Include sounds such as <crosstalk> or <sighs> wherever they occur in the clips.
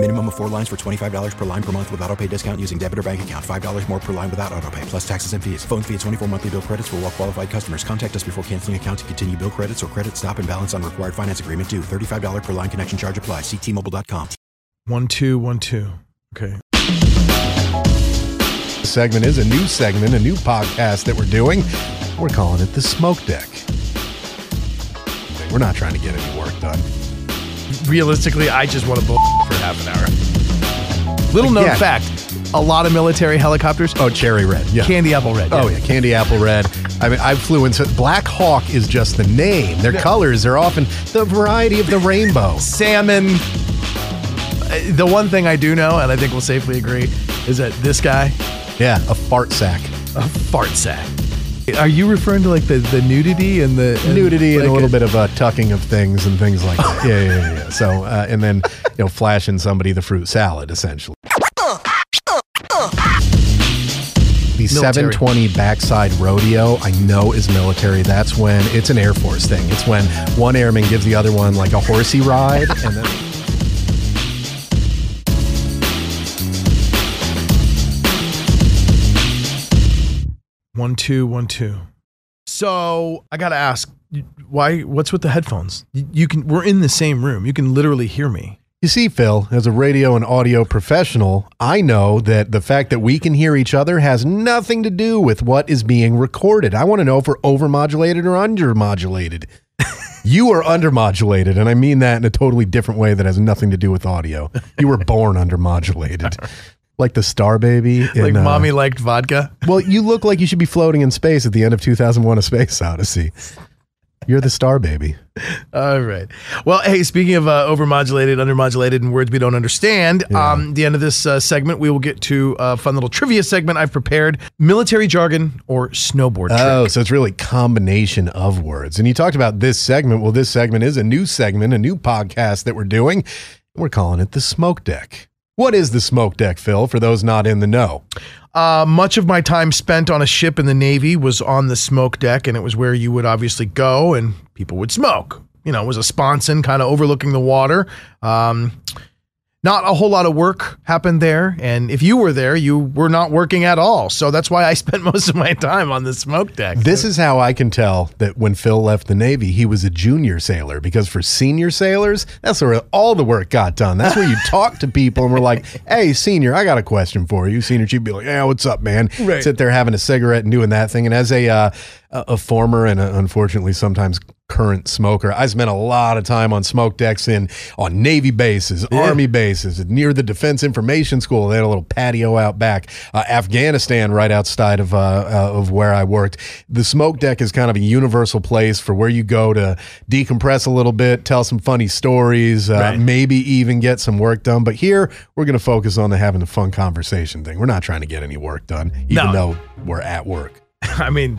Minimum of four lines for $25 per line per month with auto pay discount using debit or bank account. $5 more per line without auto pay, plus taxes and fees. Phone fee at 24 monthly bill credits for all well qualified customers. Contact us before canceling account to continue bill credits or credit stop and balance on required finance agreement due. $35 per line connection charge apply. Ctmobile.com. One, two, one, two. Okay. segment is a new segment, a new podcast that we're doing. We're calling it the Smoke Deck. We're not trying to get any work done. Realistically, I just want to bull for half an hour. Little known Yeah. fact a lot of military helicopters, Oh, cherry red. Yeah. candy apple red. Oh yeah, candy apple red. I mean, I flew into it. Black Hawk is just the name. Their colors are often the variety of the rainbow. Salmon. Uh, The one thing I do know, and I think we'll safely agree, is that this guy, Yeah, a fart sack. a fart sack. Are you referring to like the, the nudity and the and Nudity and a like little bit of uh, tucking of things and things like that. Yeah, yeah, yeah. yeah. So, uh, and then you know, flashing somebody the fruit salad essentially. The Military. 720 backside rodeo, I know is military. That's when it's an Air Force thing. It's when one airman gives the other one like a horsey ride, and then One two one two. So I gotta ask, why? What's with the headphones? You, can. We're in the same room. You can literally hear me. You see, Phil, as a radio and audio professional, I know that the fact that we can hear each other has nothing to do with what is being recorded. I want to know if we're overmodulated or undermodulated. <laughs> you are undermodulated, and I mean that in a totally different way that has nothing to do with audio. You were born <laughs> undermodulated. Like the star baby. in, Like uh, mommy liked vodka. Well, you look like you should be floating in space at the end of 2001 A Space Odyssey. You're the star baby. All right. Well, hey, speaking of uh, overmodulated, undermodulated, and words we don't understand, um, the end of this uh, segment, we will get to a fun little trivia segment I've prepared: military jargon or snowboard trick. Oh, so it's really combination of words. And you talked about this segment. Well, this segment is a new segment, a new podcast that we're doing. We're calling it the Smoke Deck. What is the Smoke Deck, Phil, for those not in the know? Uh, much of my time spent on a ship in the Navy was on the smoke deck, and it was where you would obviously go and people would smoke. You know, it was a sponson kind of overlooking the water. Um, not a whole lot of work happened there. And if you were there, you were not working at all. So that's why I <laughs> spent most of my time on the smoke deck. This is how I can tell that when Phil left the Navy, he was a junior sailor because for senior sailors, that's where all the work got done. That's where you <laughs> talk to people and we're like, hey, senior, I got a question for you. Senior chief be like, yeah, what's up, man? Right. Sit there having a cigarette and doing that thing. And as a, uh, a a former and uh unfortunately sometimes current smoker, I spent a lot of time on smoke decks in on Navy bases, Army bases, near the Defense Information School. They had a little patio out back. Uh, Afghanistan, right outside of uh, uh, of where I worked. The smoke deck is kind of a universal place for where you go to decompress a little bit, tell some funny stories, uh, Right. maybe even get some work done. But here we're going to focus on the having a fun conversation thing. We're not trying to get any work done, even No. though we're at work. <laughs> I mean,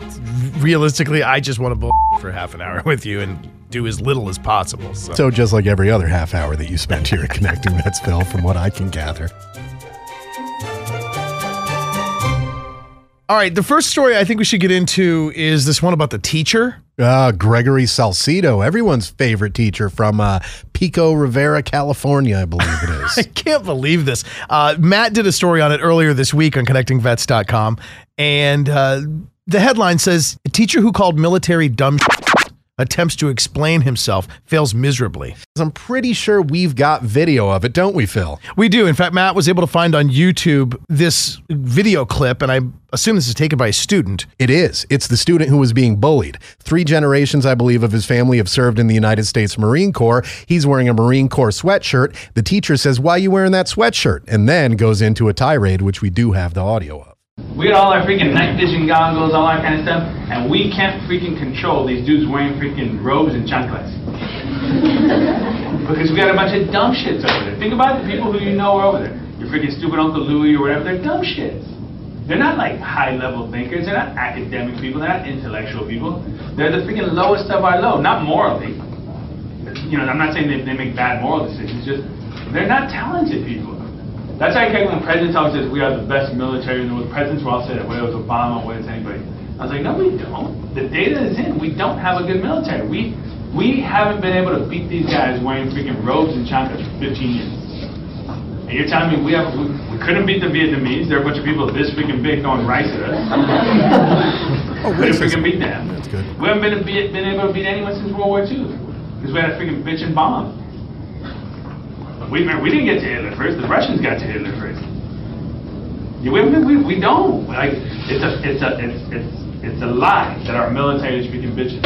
realistically, I just want to bull <laughs> for half an hour with you and do as little as possible. So. So just like every other half hour that you spent here at Connecting Vets, Phil, from what I can gather. All right, the first story I think we should get into is this one about the teacher. Uh, Gregory Salcido, everyone's favorite teacher from uh, Pico Rivera, California, I believe it is. <laughs> I can't believe this. Uh, Matt did a story on it earlier this week on connectingvets.com. And uh, the headline says A teacher who called military dumb attempts to explain himself fails miserably. I'm pretty sure we've got video of it, don't we, Phil? We do. In fact, Matt was able to find on YouTube this video clip, and I assume this is taken by a student. It is. It's the student who was being bullied. Three generations, I believe, of his family have served in the United States Marine Corps. He's wearing a Marine Corps sweatshirt. The teacher says, Why are you wearing that sweatshirt? And then goes into a tirade, which we do have the audio of. We got all our freaking night vision goggles, all that kind of stuff, and we can't freaking control these dudes wearing freaking robes and chanclas. <laughs> because we got a bunch of dumb shits over there. Think about the people who you know are over there. Your freaking stupid Uncle Louie or whatever, they're dumb shits. They're not like high level thinkers, they're not academic people, they're not intellectual people. They're the freaking lowest of our low, not morally. You know, I'm not saying they, they make bad moral decisions, just They're not talented people. That's why I when the president talks says we are the best military in the world. Presidents will all say that, whether it's Obama, whether it's anybody. I was like, no, we don't. The data is in. We don't have a good military. We we haven't been able to beat these guys wearing freaking robes and chanclas for 15 years. And you're telling me we have we, we couldn't beat the Vietnamese? There are a bunch of people this freaking big throwing rice at us. <laughs> Oh, we racism. freaking beat them. That's good. We haven't been, beat, been able to beat anyone since World War II because we had a freaking bitch and bomb. We, we didn't get to Hitler first. The Russians got to Hitler first. You with me? We, we don't. Like it's a it's a it's it's it's a lie that our military is freaking bitches.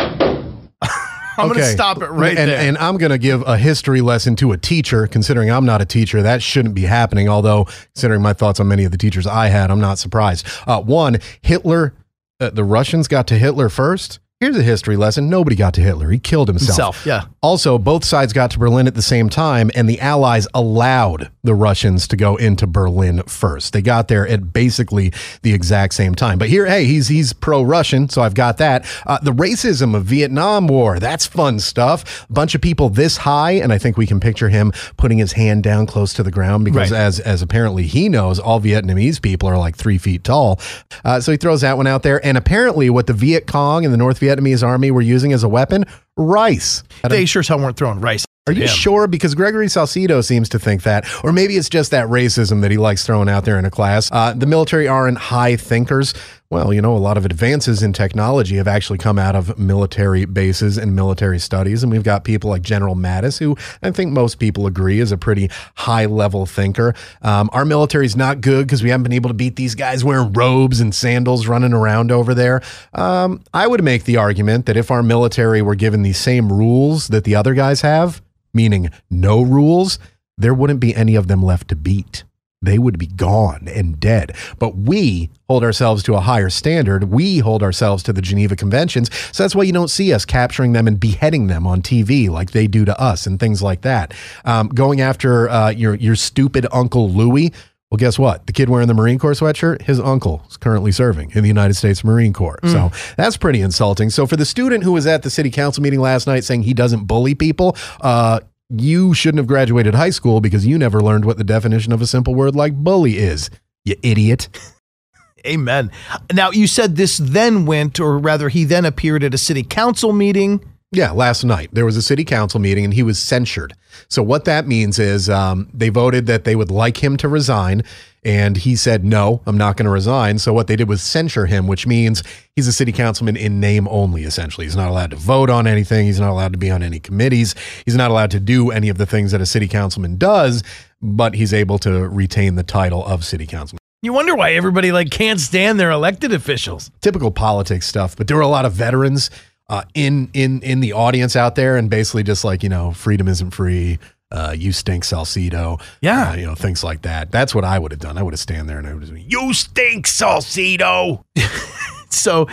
<laughs> I'm going to stop it right and, there. And I'm going to give a history lesson to a teacher, considering I'm not a teacher. That shouldn't be happening. Although, considering my thoughts on many of the teachers I had, I'm not surprised. Uh, one, Hitler, uh, the Russians got to Hitler first. Here's a history lesson. Nobody got to Hitler. He killed himself. Himself, yeah. Also, both sides got to Berlin at the same time, and the Allies allowed the Russians to go into Berlin first. They got there at basically the exact same time. But here, hey, he's he's pro-Russian, so I've got that. Uh, the racism of Vietnam War, that's fun stuff. A bunch of people this high, and I think we can picture him putting his hand down close to the ground because, Right. as as apparently he knows, all Vietnamese people are like three feet tall. Uh, so he throws that one out there, and apparently, what the Viet Cong and the North Vietnamese army were using as a weapon, rice. They sure as hell weren't throwing rice. are you him. sure? Because Gregory Salcido seems to think that, or maybe it's just that racism that he likes throwing out there in a class. Uh, the military aren't high thinkers. Well, you know, a lot of advances in technology have actually come out of military bases and military studies. And we've got people like General Mattis, who I think most people agree is a pretty high level thinker. Um, our military's not good because we haven't been able to beat these guys wearing robes and sandals running around over there. Um, I would make the argument that if our military were given the same rules that the other guys have, meaning no rules, there wouldn't be any of them left to beat. They would be gone and dead. But we hold ourselves to a higher standard. We hold ourselves to the Geneva Conventions. So that's why you don't see us capturing them and beheading them on TV like they do to us and things like that. Um, going after uh, your your stupid Uncle Louis. Well, guess what? The kid wearing the Marine Corps sweatshirt, his uncle is currently serving in the United States Marine Corps. So that's pretty insulting. So for the student who was at the city council meeting last night saying he doesn't bully people, uh, you shouldn't have graduated high school because you never learned what the definition of a simple word like bully is. You idiot. <laughs> Amen. Now, you said this then went, or rather, he then appeared at a city council meeting. Yeah, last night there was a city council meeting and he was censured. So what that means is um, they voted that they would like him to resign, and he said no, I'm not going to resign. So what they did was censure him, which means he's a city councilman in name only. Essentially, he's not allowed to vote on anything. He's not allowed to be on any committees. He's not allowed to do any of the things that a city councilman does. But he's able to retain the title of city councilman. You wonder why everybody like can't stand their elected officials. typical politics stuff, but there were a lot of veterans uh, in in in the audience out there, and basically just like you know, freedom isn't free. Uh, you stink, Salcido. Yeah. uh, you know things like that. That's what I would have done. I would have stand there and I would have been, you stink, Salcido. <laughs> So,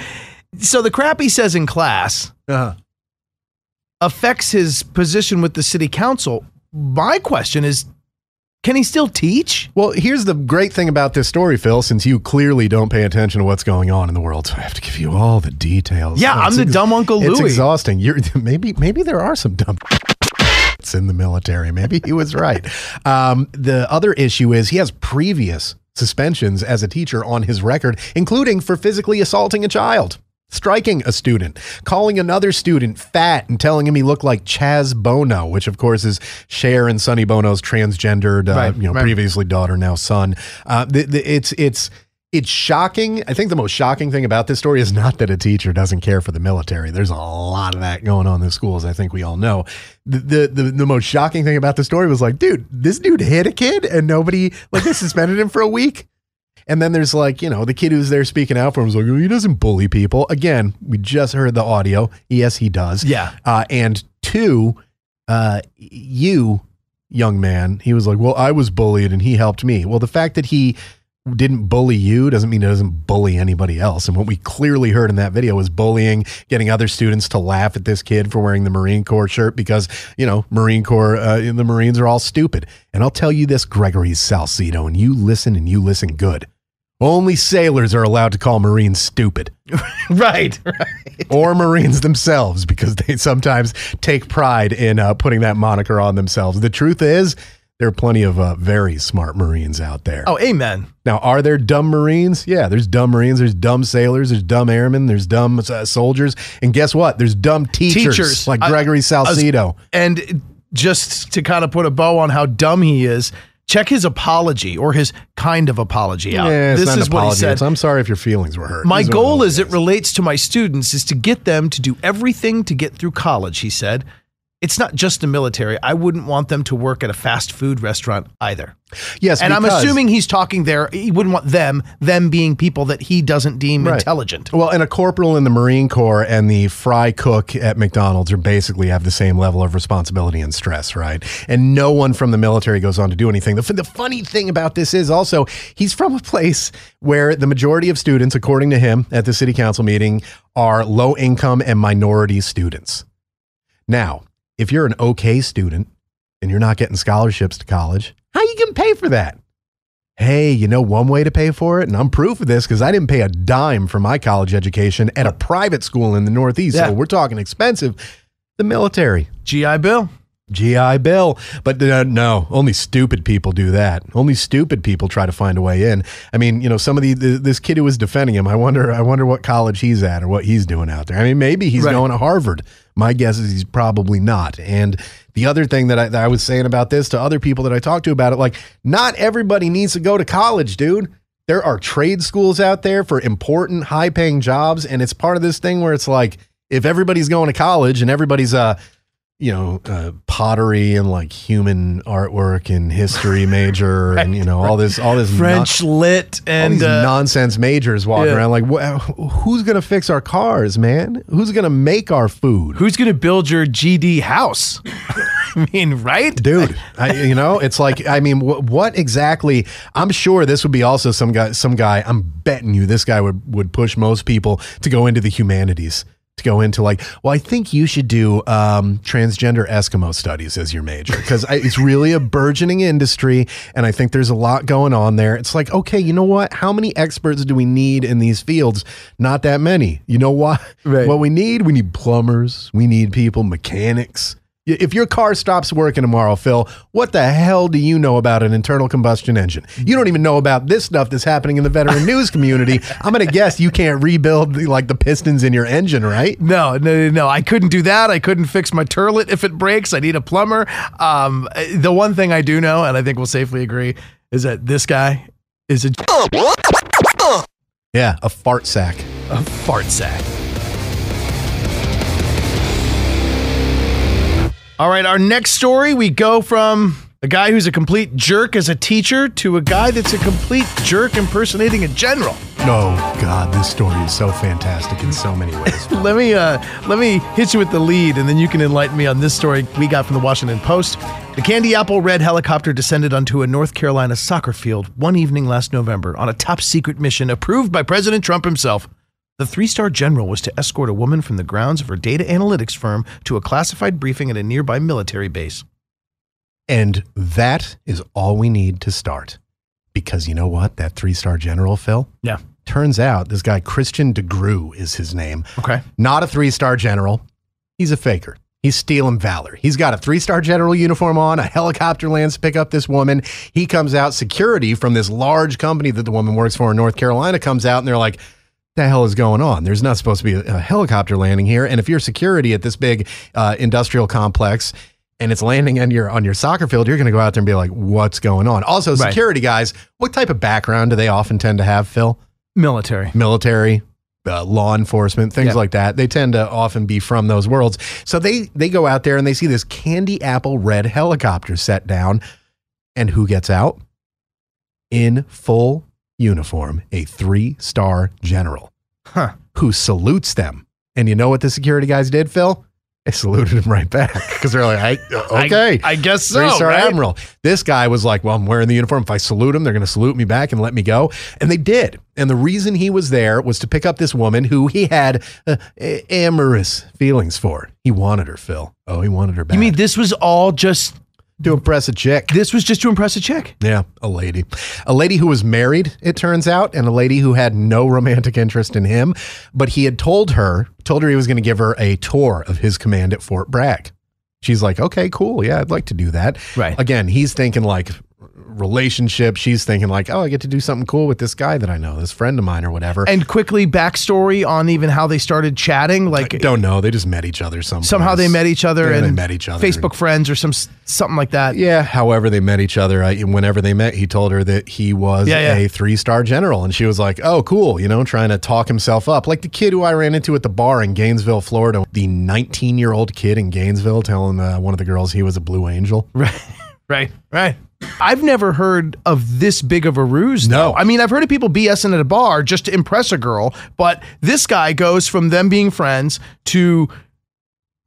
so the crap he says in class Uh-huh. affects his position with the city council. My question is, can he still teach? Well, here's the great thing about this story, Phil. Since you clearly don't pay attention to what's going on in the world, so I have to give you all the details. Yeah, I'm It's the dumb Uncle It's exhausting. You're <laughs> maybe maybe there are some dumb. <laughs> in the military. Maybe he was right. Um, the other issue is he has previous suspensions as a teacher on his record, including for physically assaulting a child. Striking a student, calling another student fat and telling him he looked like Chaz Bono, which of course is Cher and Sonny Bono's transgendered, uh, Right, you know, right. previously daughter, now son. Uh, the, the, it's it's it's shocking. I think the most shocking thing about this story is not that a teacher doesn't care for the military. There's a lot of that going on in the schools. I think we all know. The, the the the most shocking thing about the story was like, dude, this dude hit a kid and nobody like they suspended him for a week. And then there's like, you know, the kid who's there speaking out for him is like, oh, he doesn't bully people. Again, we just heard the audio. Yes, he does. Yeah. Uh, and two, uh, you, young man, he was like, well, I was bullied and he helped me. Well, the fact that he didn't bully you doesn't mean it doesn't bully anybody else. And what we clearly heard in that video was bullying, getting other students to laugh at this kid for wearing the Marine Corps shirt because, you know, Marine Corps, uh, the Marines are all stupid. And I'll tell you this, Gregory Salcido, and you listen and you listen good. Only sailors are allowed to call Marines stupid <laughs> Right, right. or Marines themselves because they sometimes take pride in uh, putting that moniker on themselves. The truth is, There are plenty of uh, very smart Marines out there. Oh, amen. Now, are there dumb Marines? Yeah, there's dumb Marines, there's dumb sailors, there's dumb airmen, there's dumb uh, soldiers, and guess what? There's dumb teachers, Teachers. like I- Gregory I was- Salcido. And just to kind of put a bow on how dumb he is, check his apology or his kind of apology out. Yeah, this is what he said. It's, I'm sorry if your feelings were hurt. My goal as it relates to my students is to get them to do everything to get through college, he said. It's not just the military. I wouldn't want them to work at a fast food restaurant either. Yes, and I'm assuming he's talking there. He wouldn't want them, them being people that he doesn't deem Right. intelligent. Well, and a corporal in the Marine Corps and the fry cook at McDonald's are basically have the same level of responsibility and stress, right? And no one from the military goes on to do anything. The, the funny thing about this is also he's from a place where the majority of students, according to him at the city council meeting, are low income and minority students. Now, if you're an okay student and you're not getting scholarships to college, how you going to pay for that? Hey, you know one way to pay for it? And I'm proof of this because I didn't pay a dime for my college education at a private school in the Northeast. Yeah. So we're talking expensive. The military. GI Bill. GI Bill. But uh, no, only stupid people do that. Only stupid people try to find a way in. I mean, you know, some of the, the this kid who was defending him, I wonder I wonder what college he's at or what he's doing out there. I mean, maybe he's Right. going to Harvard. My guess is he's probably not. And the other thing that I, that I was saying about this to other people that I talked to about it, like, not everybody needs to go to college, dude. There are trade schools out there for important, high paying jobs. And it's part of this thing where it's like, if everybody's going to college and everybody's, uh, you know, uh, pottery and like human artwork and history <laughs> major and, you know, all this, all this French lit all and these uh, nonsense majors walking yeah. around like, wh- who's going to fix our cars, man? Who's going to make our food? who's going to build your GD house? <laughs> I mean, right? dude I, you know it's like i mean wh- what exactly i'm sure this would be also some guy some guy i'm betting you this guy would would push most people to go into the humanities to go into like well i think you should do um, transgender eskimo studies as your major because it's really a burgeoning industry and i think there's a lot going on there. It's like okay you know what? How many experts do we need in these fields? Not that many. You know what Right. what we need we need plumbers. We need people mechanics If your car stops working tomorrow, Phil, what the hell do you know about an internal combustion engine? You don't even know about this stuff that's happening in the veteran news <laughs> community. I'm going to guess you can't rebuild the, like the pistons in your engine, right? No, no, no, no. I couldn't do that. I couldn't fix my turlet if it breaks. I need a plumber. Um, the one thing I do know, and I think we'll safely agree, is that this guy is a, <laughs> <laughs> Yeah, a fart sack. a fart sack. All right, our next story, we go from a guy who's a complete jerk as a teacher to a guy that's a complete jerk impersonating a general. No, God, this story is so fantastic in so many ways. <laughs> let me uh, let me hit you with the lead, and then you can enlighten me on this story we got from the Washington Post. The Candy Apple Red helicopter descended onto a North Carolina soccer field one evening last November on a top secret mission approved by President Trump himself. The three star general was to escort a woman from the grounds of her data analytics firm to a classified briefing at a nearby military base. and that is all we need to start. Because you know what? That three star general, Phil, Yeah. turns out this guy, Christian Desgroux, is his name. Okay. Not a three star general. He's a faker. He's stealing valor. He's got a three star general uniform on. A helicopter lands to pick up this woman. He comes out. Security from this large company that the woman works for in North Carolina comes out and they're like, the hell is going on? There's not supposed to be a, a helicopter landing here. And if you're security at this big uh, industrial complex and it's landing on your on your soccer field, you're going to go out there and be like, what's going on? Also, Right. security guys, what type of background do they often tend to have, Phil? Military. military, uh, law enforcement, things like that. They tend to often be from those worlds. So they they go out there and they see this candy apple red helicopter set down, and who gets out? In full uniform, a three star general Huh. who salutes them. And you know what the security guys did, Phil? They saluted him right back because they're like, I, <laughs> okay. I, I guess so. Three star right? admiral. This guy was like, "Well, I'm wearing the uniform. If I salute him, they're going to salute me back and let me go." And they did. And the reason he was there was to pick up this woman who he had uh, amorous feelings for. He wanted her, Phil. Oh, he wanted her back. You mean this was all just to impress a chick? this was just to impress a chick? Yeah, a lady. A lady who was married, it turns out, and a lady who had no romantic interest in him. But he had told her, told her he was going to give her a tour of his command at Fort Bragg. She's like, okay, cool. Yeah, I'd like to do that. Right. Again, he's thinking like relationship. She's thinking like, oh, I get to do something cool with this guy that I know, this friend of mine or whatever. And quickly backstory on even how they started chatting. Like I don't know. They just met each other someplace. somehow they met each other Yeah, and they met each other. Facebook friends or some something like that. Yeah, however they met each other. I, whenever they met, he told her that he was Yeah, yeah. a three star general. And she was like, oh, cool, you know, trying to talk himself up. Like the kid who I ran into at the bar in Gainesville, Florida, the 19 year old kid in Gainesville telling uh, one of the girls he was a blue angel. <laughs> Right, right, right. I've never heard of this big of a ruse. No. though. I mean I've heard of people BSing at a bar just to impress a girl, but this guy goes from them being friends to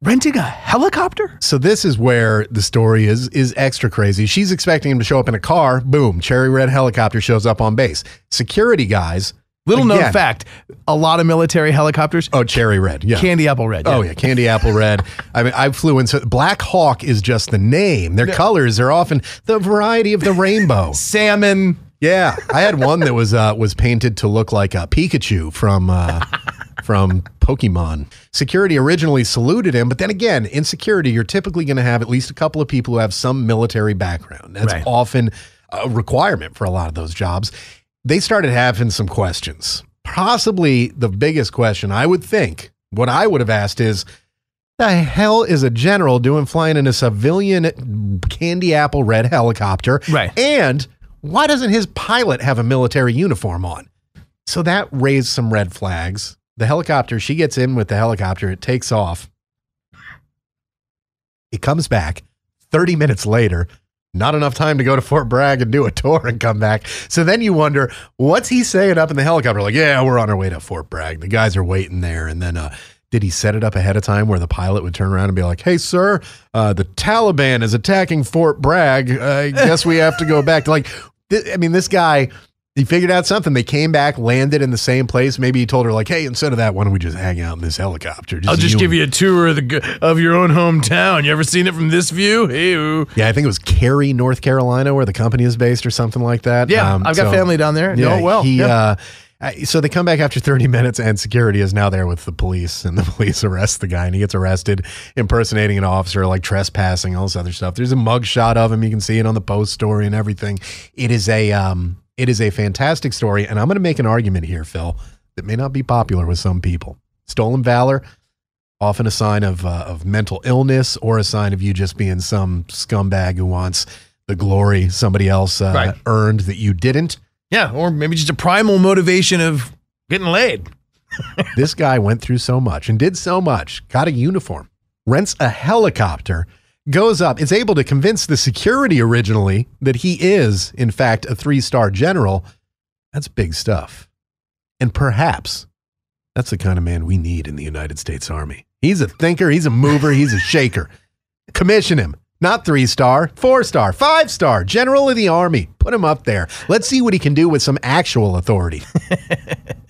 renting a helicopter. So this is where the story is is extra crazy. She's expecting him to show up in a car. Boom, cherry red helicopter shows up on base. Security guys. Little known fact: a lot of military helicopters, Oh, cherry red. Yeah. candy apple red. Oh yeah, candy apple red. <laughs> I mean, I flew in. So Black Hawk is just the name. Their colors are often the variety of the rainbow. <laughs> salmon. Yeah, I had one that was uh, was painted to look like a Pikachu from uh, <laughs> from Pokemon. Security originally saluted him, but then again, in security, you're typically going to have at least a couple of people who have some military background. That's Right. often a requirement for a lot of those jobs. They started having some questions. Possibly the biggest question I would think, what I would have asked is, the hell is a general doing flying in a civilian candy apple red helicopter? Right. And why doesn't his pilot have a military uniform on? So that raised some red flags. The helicopter, she gets in with the helicopter, it takes off. It comes back 30 minutes later. Not enough time to go to Fort Bragg and do a tour and come back. So then you wonder, what's he saying up in the helicopter? Like, yeah, we're on our way to Fort Bragg. The guys are waiting there. And then, uh, did he set it up ahead of time where the pilot would turn around and be like, hey, sir, uh, the Taliban is attacking Fort Bragg. I guess we have to go back. Like, th- I mean, this guy, he figured out something. They came back, landed in the same place. Maybe he told her, like, hey, instead of that, why don't we just hang out in this helicopter? I'll just and- give you a tour of the of your own hometown. You ever seen it from this view? Hey, Yeah, I think it was Cary, North Carolina, where the company is based, or something like that. Yeah, Um, I've got so- family down there. It well. He, Yeah. uh, so they come back after 30 <laughs> minutes, and security is now there with the police, and the <laughs> police arrest the guy, and he gets arrested impersonating an officer, like trespassing, all this other stuff. There's a mug shot of him. You can see it on the post story and everything. It is a um, it is a fantastic story, and I'm going to make an argument here, Phil, that may not be popular with some people. Stolen valor, often a sign of uh, of mental illness or a sign of you just being some scumbag who wants the glory somebody else uh, Right. earned that you didn't. yeah, or maybe just a primal motivation of getting laid. <laughs> this guy went through so much and did so much, got a uniform, rents a helicopter, goes up, is able to convince the security originally that he is, in fact, a three star general. That's big stuff. And perhaps that's the kind of man we need in the United States Army. He's a thinker, he's a mover, he's a shaker. Commission him. Not three star, four star, five star, general of the army. Put him up there. Let's see what he can do with some actual authority. <laughs>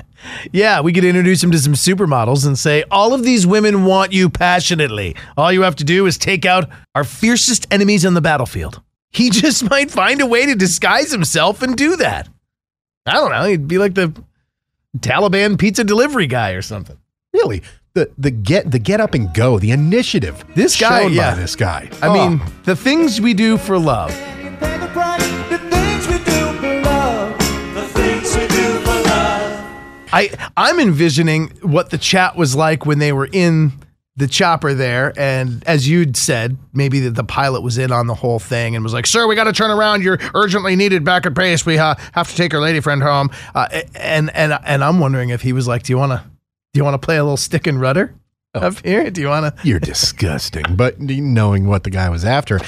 Yeah, we could introduce him to some supermodels and say, all of these women want you passionately. All you have to do is take out our fiercest enemies on the battlefield. <laughs> He just might find a way to disguise himself and do that. I don't know. He'd be like the Taliban pizza delivery guy or something. Really, the the get the get up and go, the initiative. This guy, shown yeah. by this guy. I Oh, mean, the things we do for love. I I'm envisioning what the chat was like when they were in the chopper there, and as you'd said, maybe the, the pilot was in on the whole thing and was like, "Sir, we got to turn around. You're urgently needed back at base. We uh, have to take our lady friend home." Uh, and and and I'm wondering if he was like, "Do you want to do you want to play a little stick and rudder up here? Do you want to?" you're disgusting. But knowing what the guy was after,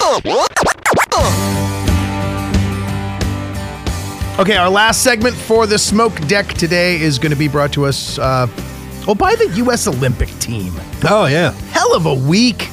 Okay, our last segment for the smoke deck today is going to be brought to us, uh, oh, by the U.S. Olympic team. oh yeah, Hell of a week.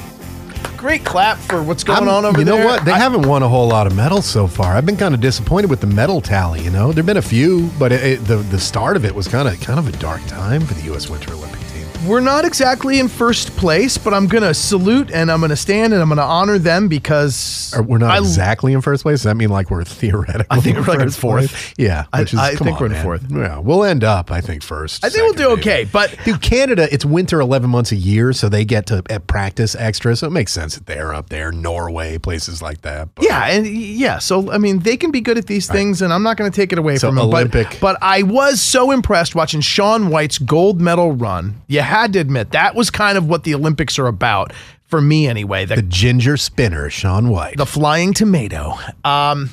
Great clap for what's going I'm- on over there. you there. know what? They I- haven't won a whole lot of medals so far. I've been kind of disappointed with the medal tally. You know, there've been a few, but it, it, the the start of it was kind of kind of a dark time for the U.S. Winter Olympic team. We're not exactly in first place, but I'm gonna salute and I'm gonna stand and I'm gonna honor them because we're not I- exactly in first place. Does that mean like we're <laughs> theoretically? I think we're like in fourth. place? Yeah, I- is, I think on, we're in man. fourth. Yeah, we'll end up, I think, first. I think we'll second, do maybe. okay. But Dude, Canada, it's winter 11 months a year, so they get to uh, practice extra. So it makes sense that they're up there, Norway, places like that. But yeah, and yeah, so I mean, they can be good at these things, and I'm not going to take it away So from them. Olympic- But, but I was so impressed watching Shaun White's gold medal run. You had to admit that was kind of what the Olympics are about for me, anyway. The the ginger spinner, Shaun White. the flying tomato. Um,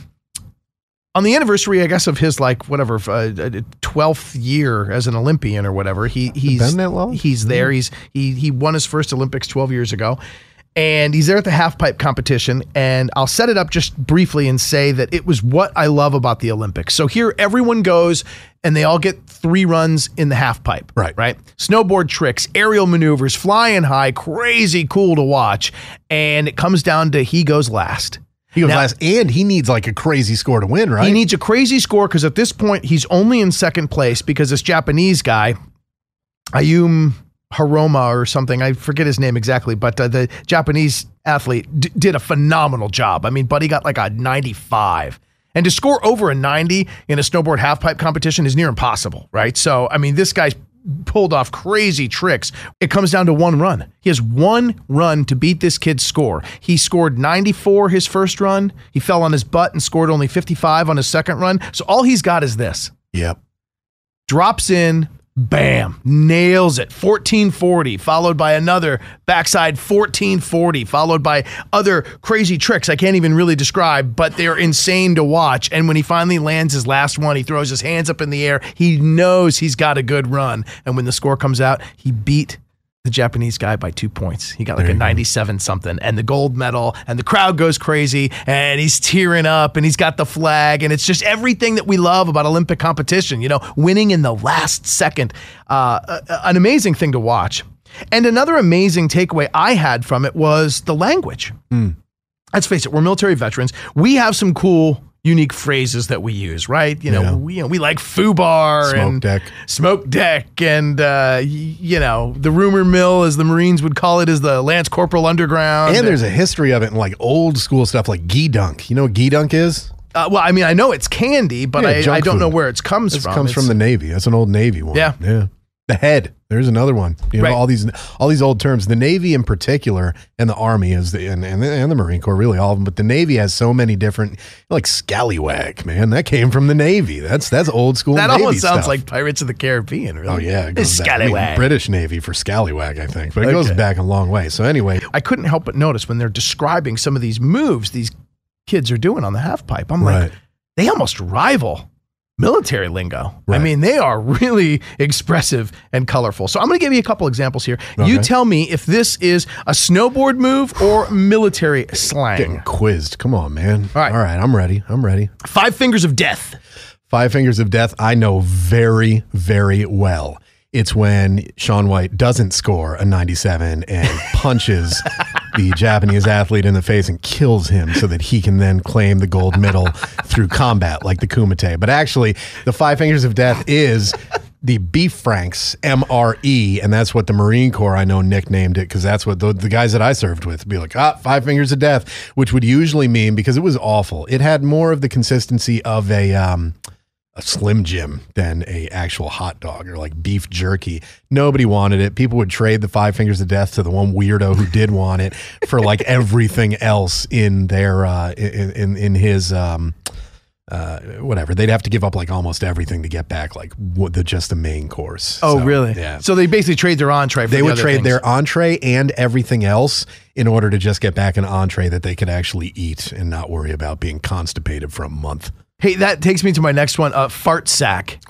on the anniversary, I guess, of his like whatever uh, twelfth year as an Olympian or whatever, he he's been that long? He's there. He's he he won his first Olympics twelve years ago, and he's there at the half pipe competition. And I'll set it up just briefly and say that it was what I love about the Olympics. So here, everyone goes and they all get three runs in the half pipe. Right. Right. Snowboard tricks, aerial maneuvers, flying high, crazy cool to watch. And it comes down to he goes last. he goes Now- last, and he needs like a crazy score to win, right? He needs a crazy score because at this point he's only in second place because this Japanese guy, Ayum Haroma or something, I forget his name exactly, but uh, the Japanese athlete d- did a phenomenal job. I mean, Buddy got like a 95. And to score over a 90 in a snowboard halfpipe competition is near impossible, right? So, I mean, this guy's pulled off crazy tricks. It comes down to one run. He has one run to beat this kid's score. He scored 94 his first run. He fell on his butt and scored only 55 on his second run. So all he's got is this yep. drops in, bam, nails it. 1440, followed by another backside 1440, followed by other crazy tricks I can't even really describe, but they're insane to watch. And when he finally lands his last one, he throws his hands up in the air. He knows he's got a good run. And when the score comes out, he beat the Japanese guy by two points. He got like a 97 something and the gold medal, and the crowd goes crazy and he's tearing up and he's got the flag. And it's just everything that we love about Olympic competition, you know, winning in the last second. Uh, an amazing thing to watch. And another amazing takeaway I had from it was the language. Let's face it, we're military veterans. We have some cool, unique phrases that we use, right? You know, Yeah. we, you know, we like FUBAR Smoke and deck. smoke deck, and uh, y- you know, the rumor mill, as the Marines would call it, is the Lance Corporal Underground. And there's a history of it in like old school stuff like gee dunk. You know what gee dunk is? uh, well, I mean, I know it's candy, but Yeah, I, I don't know where it comes This from. comes from the Navy. That's an old Navy one. Yeah. Yeah. The head. There's another one. You know, Right. all these all these old terms. The Navy in particular, and the Army is the and, and, the, and the Marine Corps, really all of them. But the Navy has so many different, like scallywag, man. That came from the Navy. That's that's old school. that Navy almost sounds stuff. like Pirates of the Caribbean. Really. Oh yeah, it goes back- I mean, Scallywag. British Navy for scallywag, I think, but it goes back a long way. So anyway, I couldn't help but notice when they're describing some of these moves these kids are doing on the half pipe. I'm Right. like, they almost rival military lingo. I mean, they are really expressive and colorful. So I'm going to give you a couple examples here. You tell me if this is a snowboard move or military <sighs> slang. getting quizzed. Come on, man. All right. all right. I'm ready. I'm ready. Five fingers of death. Five Fingers of Death, I know very, very well. It's when Shaun White doesn't score a 97 and <laughs> punches the Japanese athlete in the face and kills him so that he can then claim the gold medal through combat like the Kumite. But actually, the Five Fingers of Death is the Beef Franks, MRE, and that's what the Marine Corps, I know, nicknamed it because that's what the, the guys that I served with be like, ah, Five Fingers of Death, which would usually mean, because it was awful, it had more of the consistency of a. Um, a Slim Jim than a actual hot dog or like beef jerky. Nobody wanted it. People would trade the five fingers of death to the one weirdo who did want it for like <laughs> everything else in their uh, in in, in his um, uh, whatever. They'd have to give up like almost everything to get back like what the just the main course. Oh, So, really? Yeah. So they basically trade their entree for they the would trade things. their entree and everything else in order to just get back an entree that they could actually eat and not worry about being constipated for a month. Hey, that takes me to my next one. Uh, fart sack.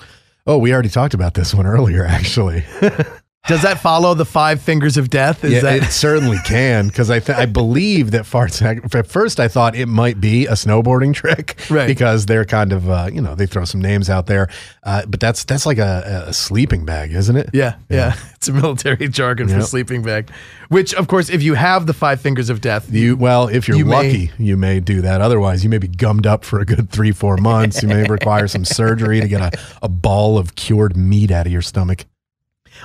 Oh, we already talked about this one earlier, actually. <laughs> Does that follow the five fingers of death? Is yeah, that it certainly can because I th- I believe that farts. At first, I thought it might be a snowboarding <laughs> trick, Right. Because they're kind of uh, you know they throw some names out there, uh, but that's that's like a, a sleeping bag, isn't it? Yeah, yeah. <laughs> It's a military jargon for sleeping bag. Which, of course, if you have the five fingers of death, You well, if you're You may- lucky, you may do that. Otherwise, you may be gummed up for a good three, four months. You may <laughs> require some surgery to get a, a ball of cured meat out of your stomach.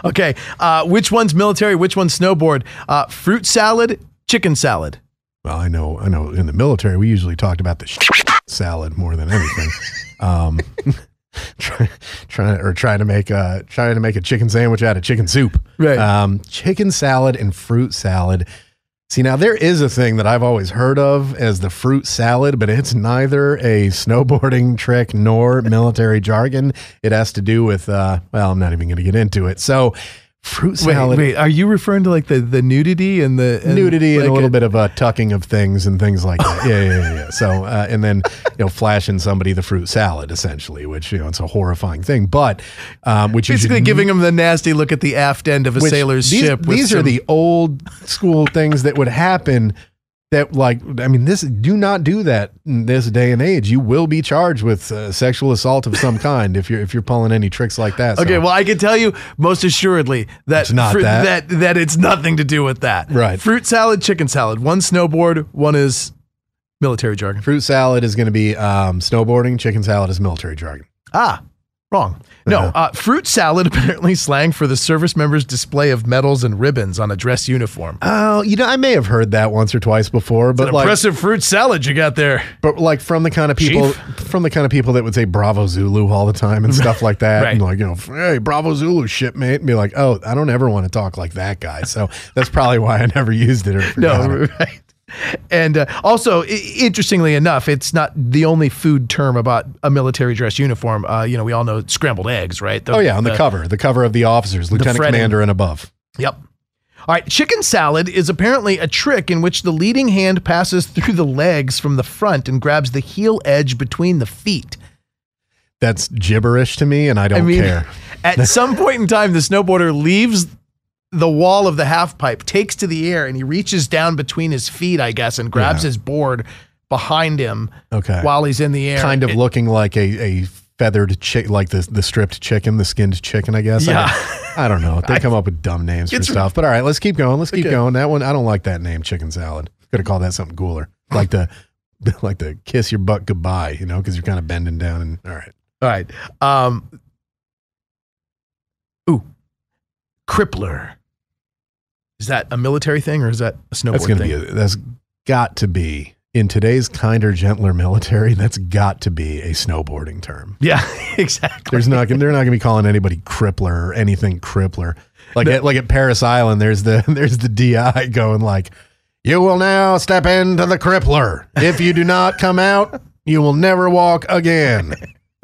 Okay, uh, which one's military? Which one's snowboard? Uh, fruit salad, chicken salad. Well, I know, I know. In the military, we usually talked about the salad more than anything. <laughs> um, <laughs> try, trying or trying to make a trying to make a chicken sandwich out of chicken soup. Right. Um, chicken salad and fruit salad. See, now there is a thing that I've always heard of as the fruit salad, but it's neither a snowboarding <laughs> trick nor military jargon. It has to do with, uh, well, I'm not even going to get into it. So, fruit Wait, salad, wait, are you referring to like the, the nudity and the and nudity, and a little bit of uh, tucking of things and things like that. Yeah, yeah, yeah. yeah. So, uh, and then you know, flashing somebody the fruit salad, essentially, which you know, it's a horrifying thing. But um, which basically giving them the nasty look at the aft end of a sailor's these, ship. These are the old school things that would happen. That like, I mean, this do not do that in this day and age. You will be charged with uh, sexual assault of some kind if you're if you're pulling any tricks like that. Okay, well, I can tell you most assuredly that It's not that. that that it's nothing to do with that. Right. Fruit salad, chicken salad. One snowboard, one is military jargon. fruit salad is going to be um, snowboarding. Chicken salad is military jargon. Ah, wrong. No, Uh-huh. uh, fruit salad <laughs> apparently slang for the service members' display of medals and ribbons on a dress uniform. Oh, you know, I may have heard that once or twice before, An but like, impressive fruit salad you got there. but like from the kind of people, from the kind of people that would say "Bravo Zulu" all the time and <laughs> stuff like that, Right. and like you know, hey, Bravo Zulu, shipmate, and be like, oh, I don't ever want to talk like that guy. So that's probably why I never used it or <laughs> forgot No, it. right. And uh, also, i- interestingly enough, it's not the only food term about a military dress uniform. Uh, you know, we all know scrambled eggs, right? The- Oh yeah, on the, cover, the cover of the officers, lieutenant fretting. commander and above. Yep. All right, chicken salad is apparently a trick in which the leading hand passes through the legs from the front and grabs the heel edge between the feet. That's gibberish to me, and I don't I mean, care. <laughs> at some point in time, the snowboarder leaves the wall of the half pipe, takes to the air, and he reaches down between his feet, I guess, and grabs Yeah. his board behind him Okay. while he's in the air. Kind of It- looking like a, a feathered chick, like the the stripped chicken, the skinned chicken. I guess. Yeah. I, I don't know. They <laughs> come up with dumb names for It's- stuff. But all right, let's keep going. Let's keep Okay. going. That one, I don't like that name, chicken salad. Could have called that something cooler, like the <laughs> like the kiss your butt goodbye. You know, because you're kind of bending down and all right. All right. Um, ooh, crippler. Is that a military thing or is that a snowboard That's gonna thing? be. A, that's got to be in today's kinder, gentler military. That's got to be a snowboarding term. <laughs> yeah, <laughs> exactly. There's not. They're not going to be calling anybody crippler or anything crippler. Like at, like at Parris Island, there's the <laughs> there's the DI going like, "You will now step into the crippler. If you do not come out, you will never walk again."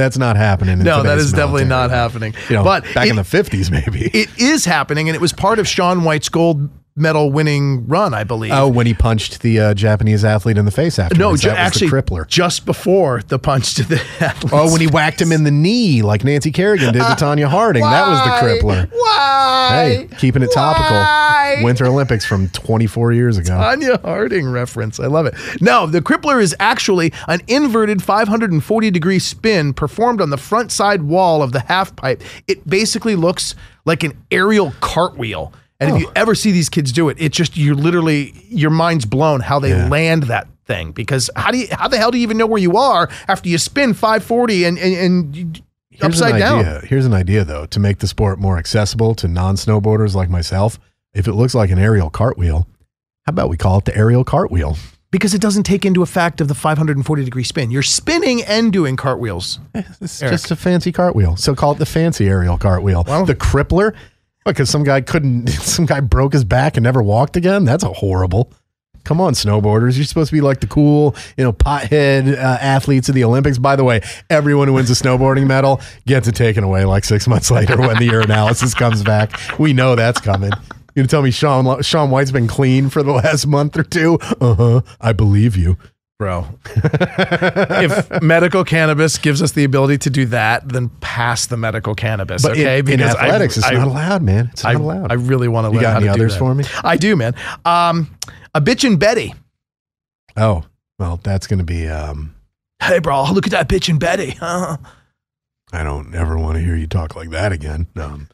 That's not happening. In no, that is is definitely not happening. You know, but back it, in the '50s, maybe. it is happening, and it was part of Shaun White's gold medal winning run, I believe. oh, when he punched the uh, Japanese athlete in the face after. no, ju- actually, crippler. just before the punch to the <laughs> athlete's Oh, when he whacked him in the knee like Nancy Kerrigan did to Tonya Harding. That was the crippler. Why? Hey, keeping it topical. Why? Winter Olympics from 24 years ago. Tonya Harding reference. I love it. No, the crippler is actually an inverted 540 degree spin performed on the front side wall of the half pipe. It basically looks like an aerial cartwheel. And if you oh. ever see these kids do it, it just you're literally your mind's blown how they Yeah. land that thing. Because how do you how the hell do you even know where you are after you spin 540 and and, and you- Here's upside an down? idea. Here's an idea, though, to make the sport more accessible to non-snowboarders like myself. If it looks like an aerial cartwheel, how about we call it the aerial cartwheel? Because it doesn't take into effect of the 540 degree spin. You're spinning and doing cartwheels. Eh, it's Eric. just a fancy cartwheel. So call it the fancy aerial cartwheel. Well- the crippler, because some guy couldn't, <laughs> some guy broke his back and never walked again. That's a horrible. Come on, snowboarders. You're supposed to be like the cool, you know, pothead uh, athletes of the Olympics. By the way, everyone who wins a snowboarding medal gets it taken away like six months later when the urinalysis comes back. We know that's coming. You gonna tell me Shaun Shaun White's been clean for the last month or two? Uh huh. I believe you. Bro. if medical cannabis gives us the ability to do that, then pass the medical cannabis. But in- okay, in, athletics, it's not allowed, man. It's I, not allowed. I really want to You learn got how any to do others for me? I do, man. Um, a bitchin' Betty. Oh, well, that's going to be. Um, Hey, bro, look at that bitchin' Betty. Uh, <laughs> I don't ever want to hear you talk like that again. Um,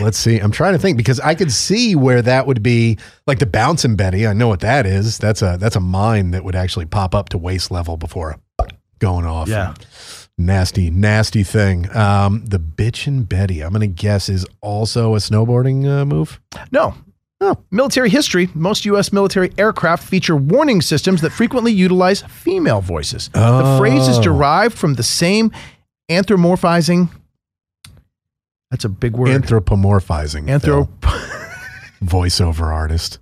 let's see. I'm trying to think because I could see where that would be like the bouncing Betty. I know what that is. That's a that's a mine that would actually pop up to waist level before going off. Yeah. Nasty, nasty thing. Um, the Bitchin' Betty, I'm going to guess, is also a snowboarding uh, move. No. No. Military history. Most U.S. military aircraft feature warning systems that frequently utilize female voices. The phrase is Oh. derived from the same anthropomorphizing. That's a big word. Anthropomorphizing. Anthro. Phil. voiceover artist.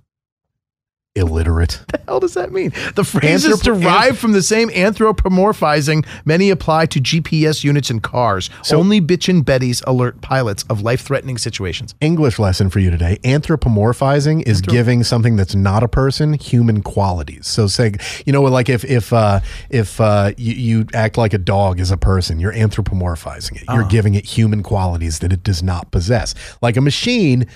Illiterate. the hell does that mean? The phrase is Anthropo- derived from the same anthropomorphizing many apply to GPS units in cars. So- Only bitchin' Betties alert pilots of life-threatening situations. English lesson for you today. Anthropomorphizing is giving something that's not a person human qualities. So say, you know, like if if uh, if uh, you, you act like a dog as a person, you're anthropomorphizing it. You're giving it human qualities that it does not possess. Like a machine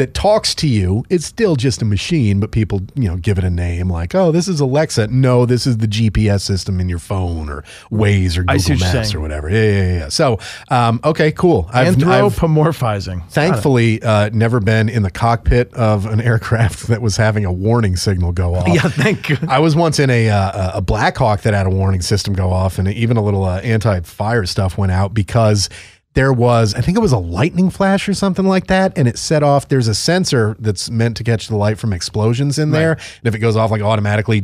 that talks to you, it's still just a machine, but people, you know, give it a name like, oh, this is Alexa. No, this is the GPS system in your phone or Waze or Google Maps or whatever. Yeah, yeah, yeah. So, um, okay, cool. I've, I've Anthropomorphizing. Thankfully, uh, never been in the cockpit of an <laughs> aircraft that was having a warning signal go off. Yeah, thank you. I was once in a uh, a Black Hawk that had a warning system go off, and even a little uh, anti-fire stuff went out because there was, I think it was a lightning flash or something like that, and it set off. There's a sensor that's meant to catch the light from explosions in there, and if it goes off like automatically,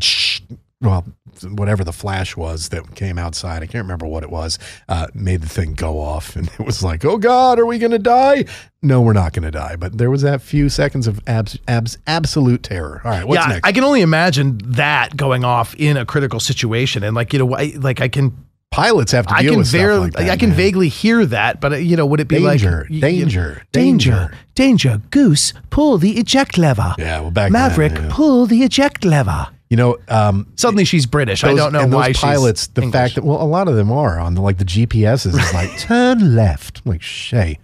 well, whatever the flash was that came outside, I can't remember what it was, uh, made the thing go off, and it was like, oh God, are we gonna die? No, we're not gonna die, but there was that few seconds of abs, abs, absolute terror. All right, what's yeah, next? I can only imagine that going off in a critical situation, and like you know, I, like I can, Pilots have to I deal can with stuff like that, I can man. vaguely hear that, but uh, you know, would it be Danger, like y- y- danger, danger, danger. danger, goose, pull the eject lever. Yeah, well, back then, Maverick, yeah. pull the eject lever. You know, um, Suddenly she's British. I don't know and why those she's pilots. The English. fact that well, a lot of them are on the like the GPSs is like <laughs> turn left. I'm like Shay,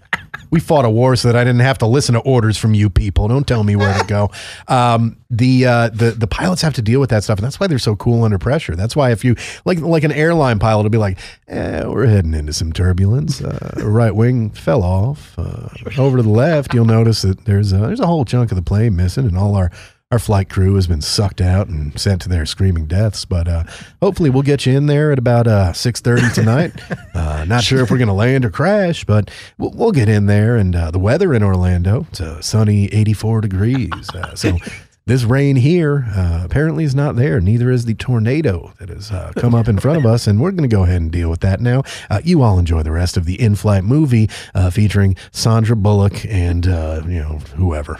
we fought a war so that I didn't have to listen to orders from you people. Don't tell me where to go. <laughs> Um, the uh, the the pilots have to deal with that stuff, and that's why they're so cool under pressure. That's why if you like like an airline pilot will be like, eh, we're heading into some turbulence. Uh, right wing fell off. Uh, over to the left, you'll notice that there's a, there's a whole chunk of the plane missing, and all our our flight crew has been sucked out and sent to their screaming deaths. But uh, hopefully, we'll get you in there at about uh, six thirty tonight. <laughs> uh, not sure if we're going to land or crash, but we'll, we'll get in there. And uh, the weather in Orlando, it's a sunny eighty four degrees. Uh, so. <laughs> This rain here uh, apparently is not there. Neither is the tornado that has uh, come up in front of us, and we're going to go ahead and deal with that now. Uh, you all enjoy the rest of the in-flight movie uh, featuring Sandra Bullock and uh, you know whoever.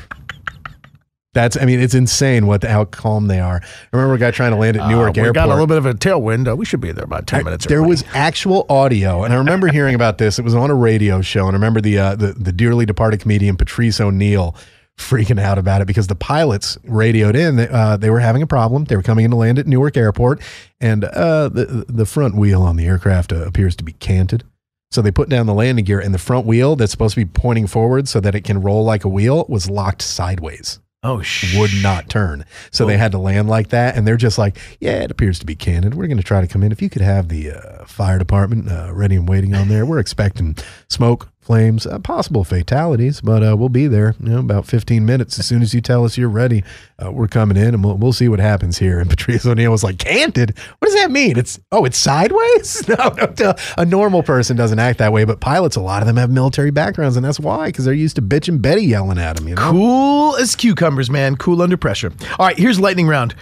That's I mean it's insane what how calm they are. I remember a guy trying to land at Newark Uh, we Airport. got a little bit of a tailwind. Uh, we should be there about ten I- minutes. there early. was actual audio, and I remember <laughs> hearing about this. It was on a radio show, and I remember the uh, the, the dearly departed comedian Patrice O'Neal freaking out about it because the pilots radioed in that uh, they were having a problem. They were coming in to land at Newark Airport, and uh, the the front wheel on the aircraft uh, appears to be canted. So they put down the landing gear, and the front wheel that's supposed to be pointing forward so that it can roll like a wheel was locked sideways oh sh- would not turn. So they had to land like that. And they're just like, yeah, it appears to be canted. We're going to try to come in. If you could have the uh, fire department uh, ready and waiting on there, we're expecting smoke, flames, uh, possible fatalities, but uh, we'll be there you know, about 15 minutes. As soon as you tell us you're ready, uh, we're coming in and we'll, we'll see what happens here. And <laughs> Patrice O'Neal was like, canted? What does that mean? It's, oh, it's sideways? <laughs> No, no, no. A normal person doesn't act that way, but pilots, a lot of them have military backgrounds, and that's why, because they're used to bitchin' Betty yelling at them, you know? cool as cucumbers, man. Cool under pressure. All right, here's lightning round.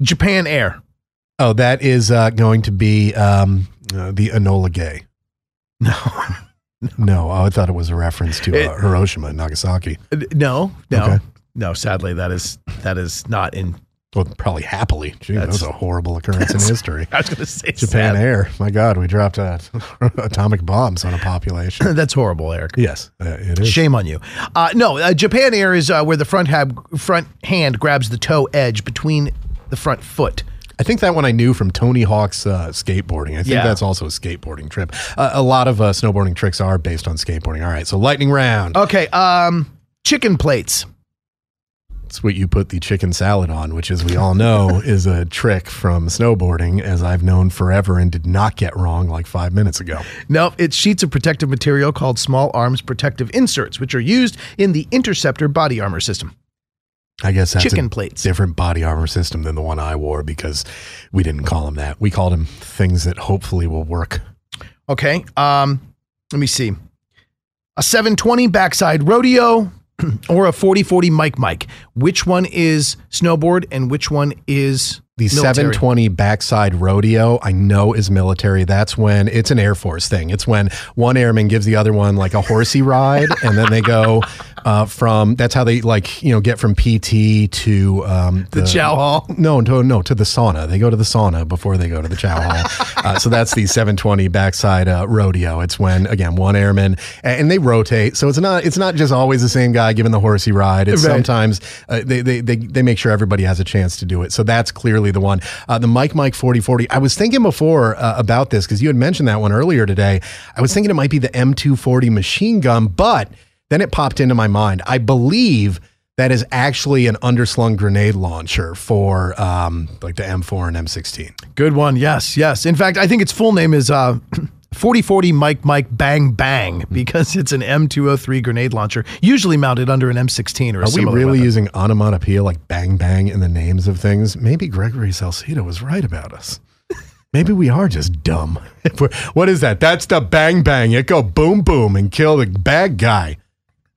Japan Air. Oh, that is uh, going to be um, uh, the Enola Gay. <laughs> No, <laughs> No, I thought it was a reference to uh, It- Hiroshima and Nagasaki. no, no, Okay. no. Sadly, that is that is not in. Well, probably happily. Gee, that was a horrible <laughs> occurrence in history. I was going to say Japan. Air. My God, we dropped uh, <laughs> atomic bombs on a population. That's horrible, Eric. yes, uh, it is. Shame on you. Uh, no, uh, Japan Air is uh, where the front hab, front hand grabs the toe edge between the front foot. I think that one I knew from Tony Hawk's uh, skateboarding. I think Yeah. that's also a skateboarding trip. Uh, a lot of uh, snowboarding tricks are based on skateboarding. All right, so lightning round. Okay, um, chicken plates. It's what you put the chicken salad on, which, as we all know, <laughs> is a trick from snowboarding, as I've known forever and did not get wrong like five minutes ago. No, it's sheets of protective material called small arms protective inserts, which are used in the Interceptor body armor system. I guess that's Chicken a plates. different body armor system than the one I wore because we didn't call them that. We called them things that hopefully will work Okay. Um, let me see. A 720 backside rodeo <clears throat> or a 4040 Mike Mike. Which one is snowboard and which one is The military? 720 backside rodeo, I know is military. That's when it's an Air Force thing. It's when one airman gives the other one like a horsey ride, and then they go uh, from. That's how they like you know get from PT to um, The chow hall? No, no, no, to the sauna. They go to the sauna before they go to the chow hall. <laughs> Uh, so that's the 720 backside uh, rodeo. It's when again one airman and, they rotate. So it's not it's not just always the same guy giving the horsey ride. It's Right. sometimes uh, they, they they they make sure everybody has a chance to do it. So that's clearly the one. Uh, the Mike Mike 4040. I was thinking before uh, about this because you had mentioned that one earlier today. I was thinking it might be the M240 machine gun, but then it popped into my mind. I believe that is actually an underslung grenade launcher for um, like the M4 and M16. Good one. Yes, yes. In fact, I think its full name is uh, <clears throat> 4040 Mike Mike Bang Bang because it's an M203 grenade launcher, usually mounted under an M16 or a Are we really weapon. using onomatopoeia like bang bang in the names of things? Maybe Gregory Salcido was right about us. Maybe we are just dumb. <laughs> What is that? That's the bang bang. It go boom boom and kill the bad guy.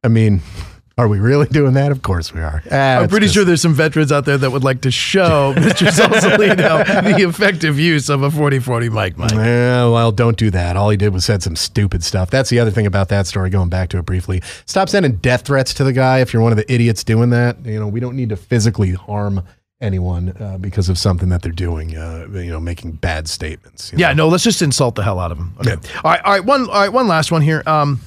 I mean, <laughs> are we really doing that? Of course we are. Ah, I'm pretty just- sure there's some veterans out there that would like to show <laughs> Mr. Sausalito the effective use of a 4040 Mike Mike. Yeah, well, don't do that. All he did was said some stupid stuff. That's the other thing about that story, going back to it briefly. Stop sending death threats to the guy if you're one of the idiots doing that. You know, we don't need to physically harm anyone uh, because of something that they're doing, uh, you know, making bad statements. Yeah, know? no, let's just insult the hell out of him. Okay. All right, all right, one all right, one last one here. Um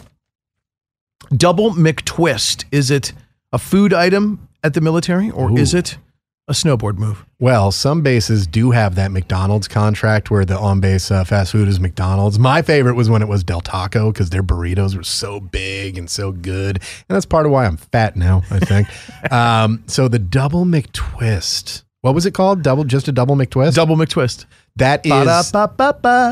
double McTwist. Is it a food item at the military or is it a snowboard move? Well, some bases do have that McDonald's contract where the on base uh, fast food is McDonald's. My favorite was when it was Del Taco because their burritos were so big and so good. And that's part of why I'm fat now, I think. <laughs> um, so the double McTwist. What was it called? Double, just a double McTwist? Double McTwist. That is.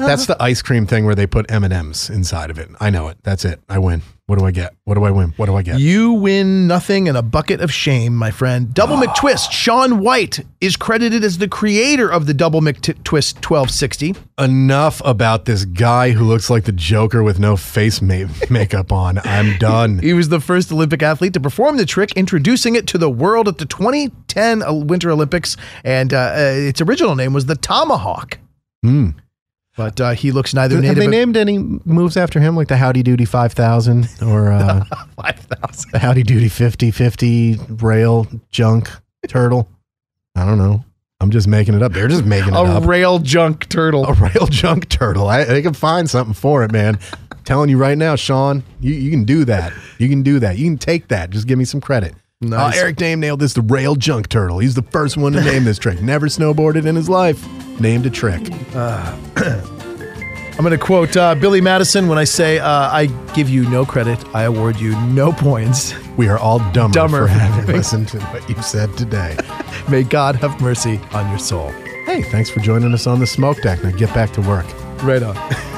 That's the ice cream thing where they put M and M's inside of it. I know it. That's it. I win. What do I get? What do I win? What do I get? You win nothing and a bucket of shame, my friend. Double McTwist. Shaun White is credited as the creator of the Double McTwist 1260. Enough about this guy who looks like the Joker with no face ma- <laughs> makeup on. I'm done. He was the first Olympic athlete to perform the trick, introducing it to the world at the 2010 Winter Olympics. And uh, uh, its original name was the Tomahawk. Hmm. But uh, he looks neither Have native. they named any moves after him, like the Howdy Doody 5000 or uh, <laughs> 5,000. the Howdy Doody 50 50 rail junk turtle? I don't know. I'm just making it up. They're just making it A up. A rail junk turtle. a rail <laughs> junk turtle. I, they can find something for it, man. Telling you right now, Shaun, you, you can do that. You can do that. You can take that. Just give me some credit. Nice. Uh, Eric Dame nailed this the rail junk turtle. He's the first one to name this trick. Never snowboarded in his life. Named a trick. <clears throat> I'm going to quote uh, Billy Madison when I say, uh, I give you no credit. I award you no points. We are all dumber, Dumber for having- <laughs> listened to what you said today. <laughs> May God have mercy on your soul. Hey, thanks for joining us on the smoke deck. Now get back to work. Right on. <laughs>